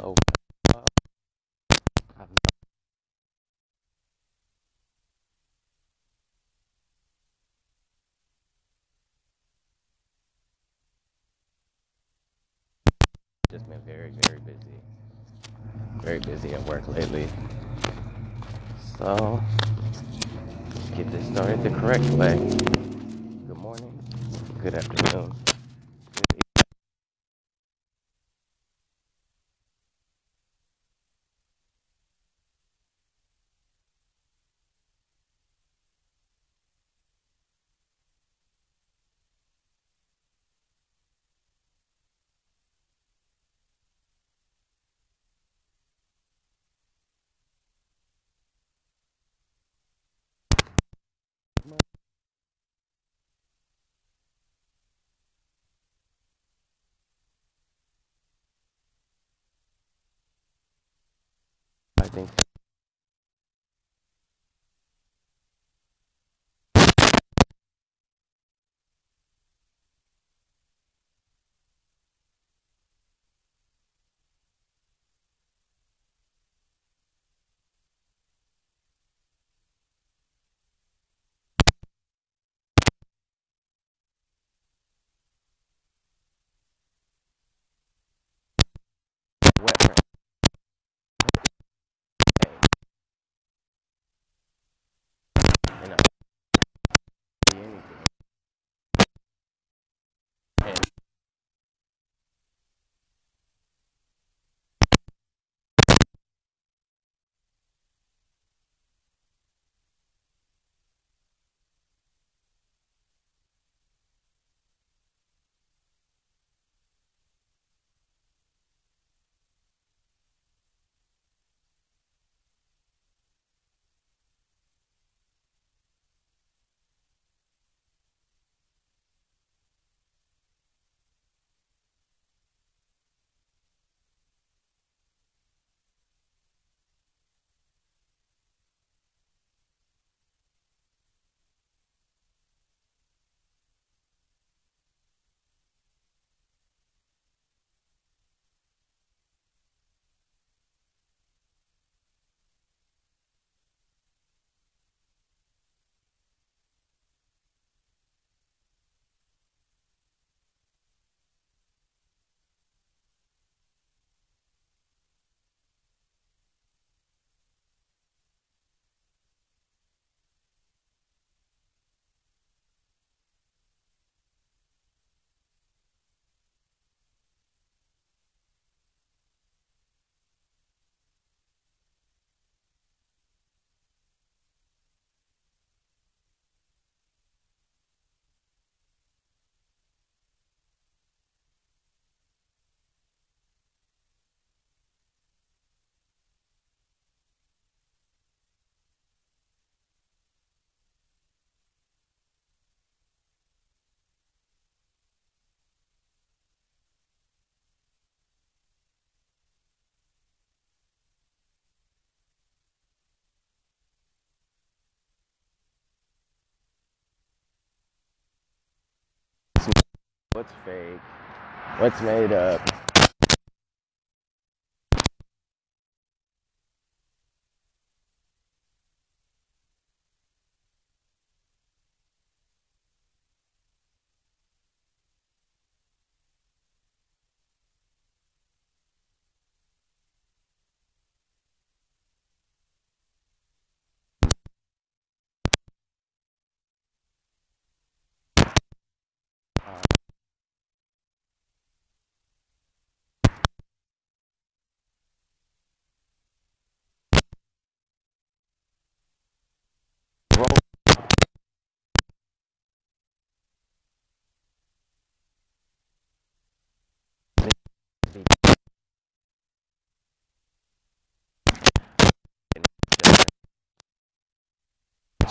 I've just been very, very busy. Very busy at work lately. So, let's get this started the correct way. Good morning. Good afternoon. I think what's fake? What's made up?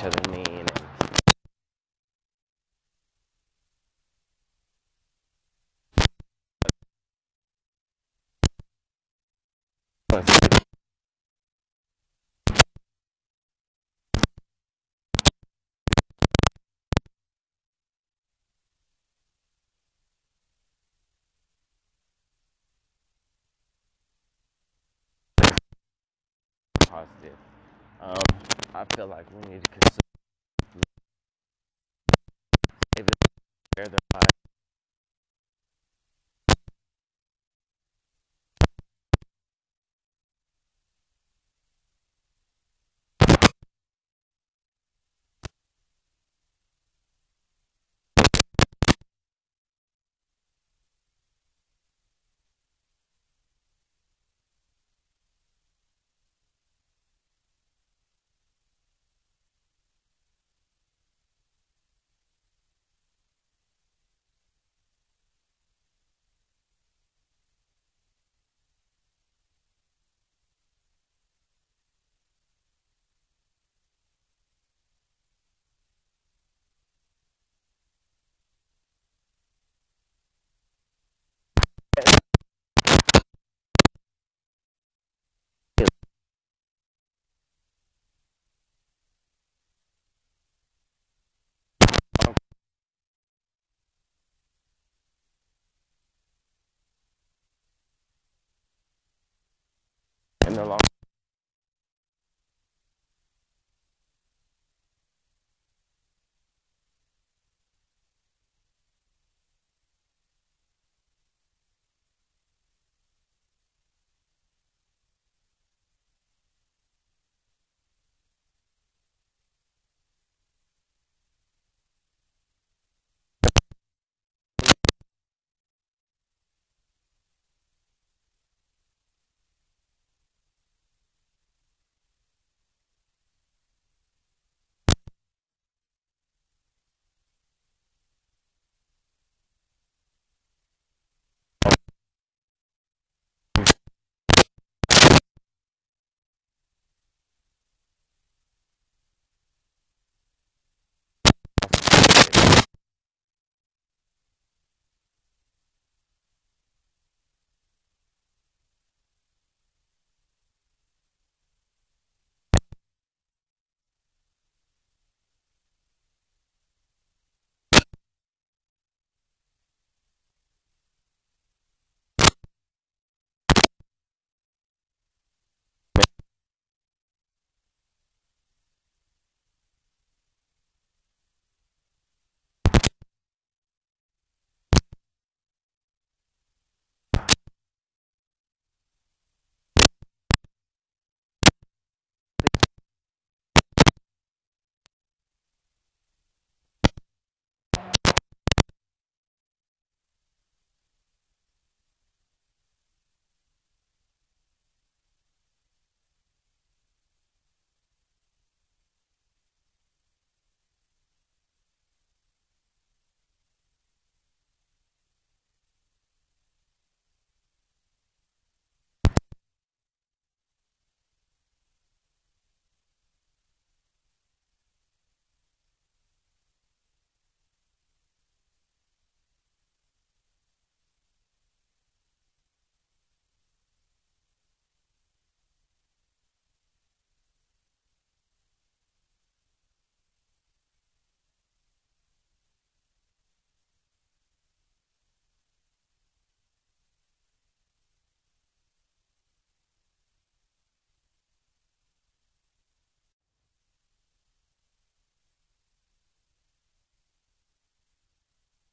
each other mean. positive. Um, I feel like we need to consider in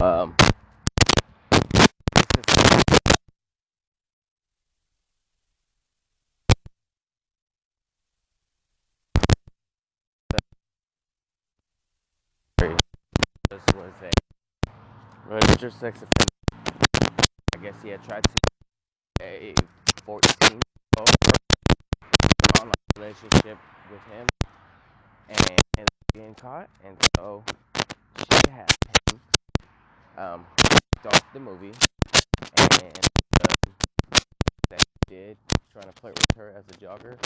um this was a registered sex offender. I guess he had tried to a 14 online relationship with him and up getting caught and so she had um off the movie and um, that did trying to flirt with her as a jogger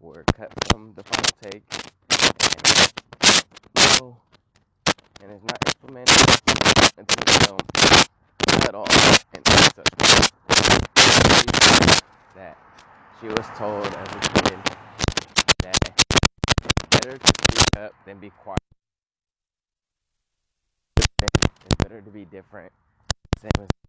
were cut from the final take and, so, and is not implemented into the film at all in such that she was told as a kid that it's better to speak up than be quiet. It's better to be different. Same as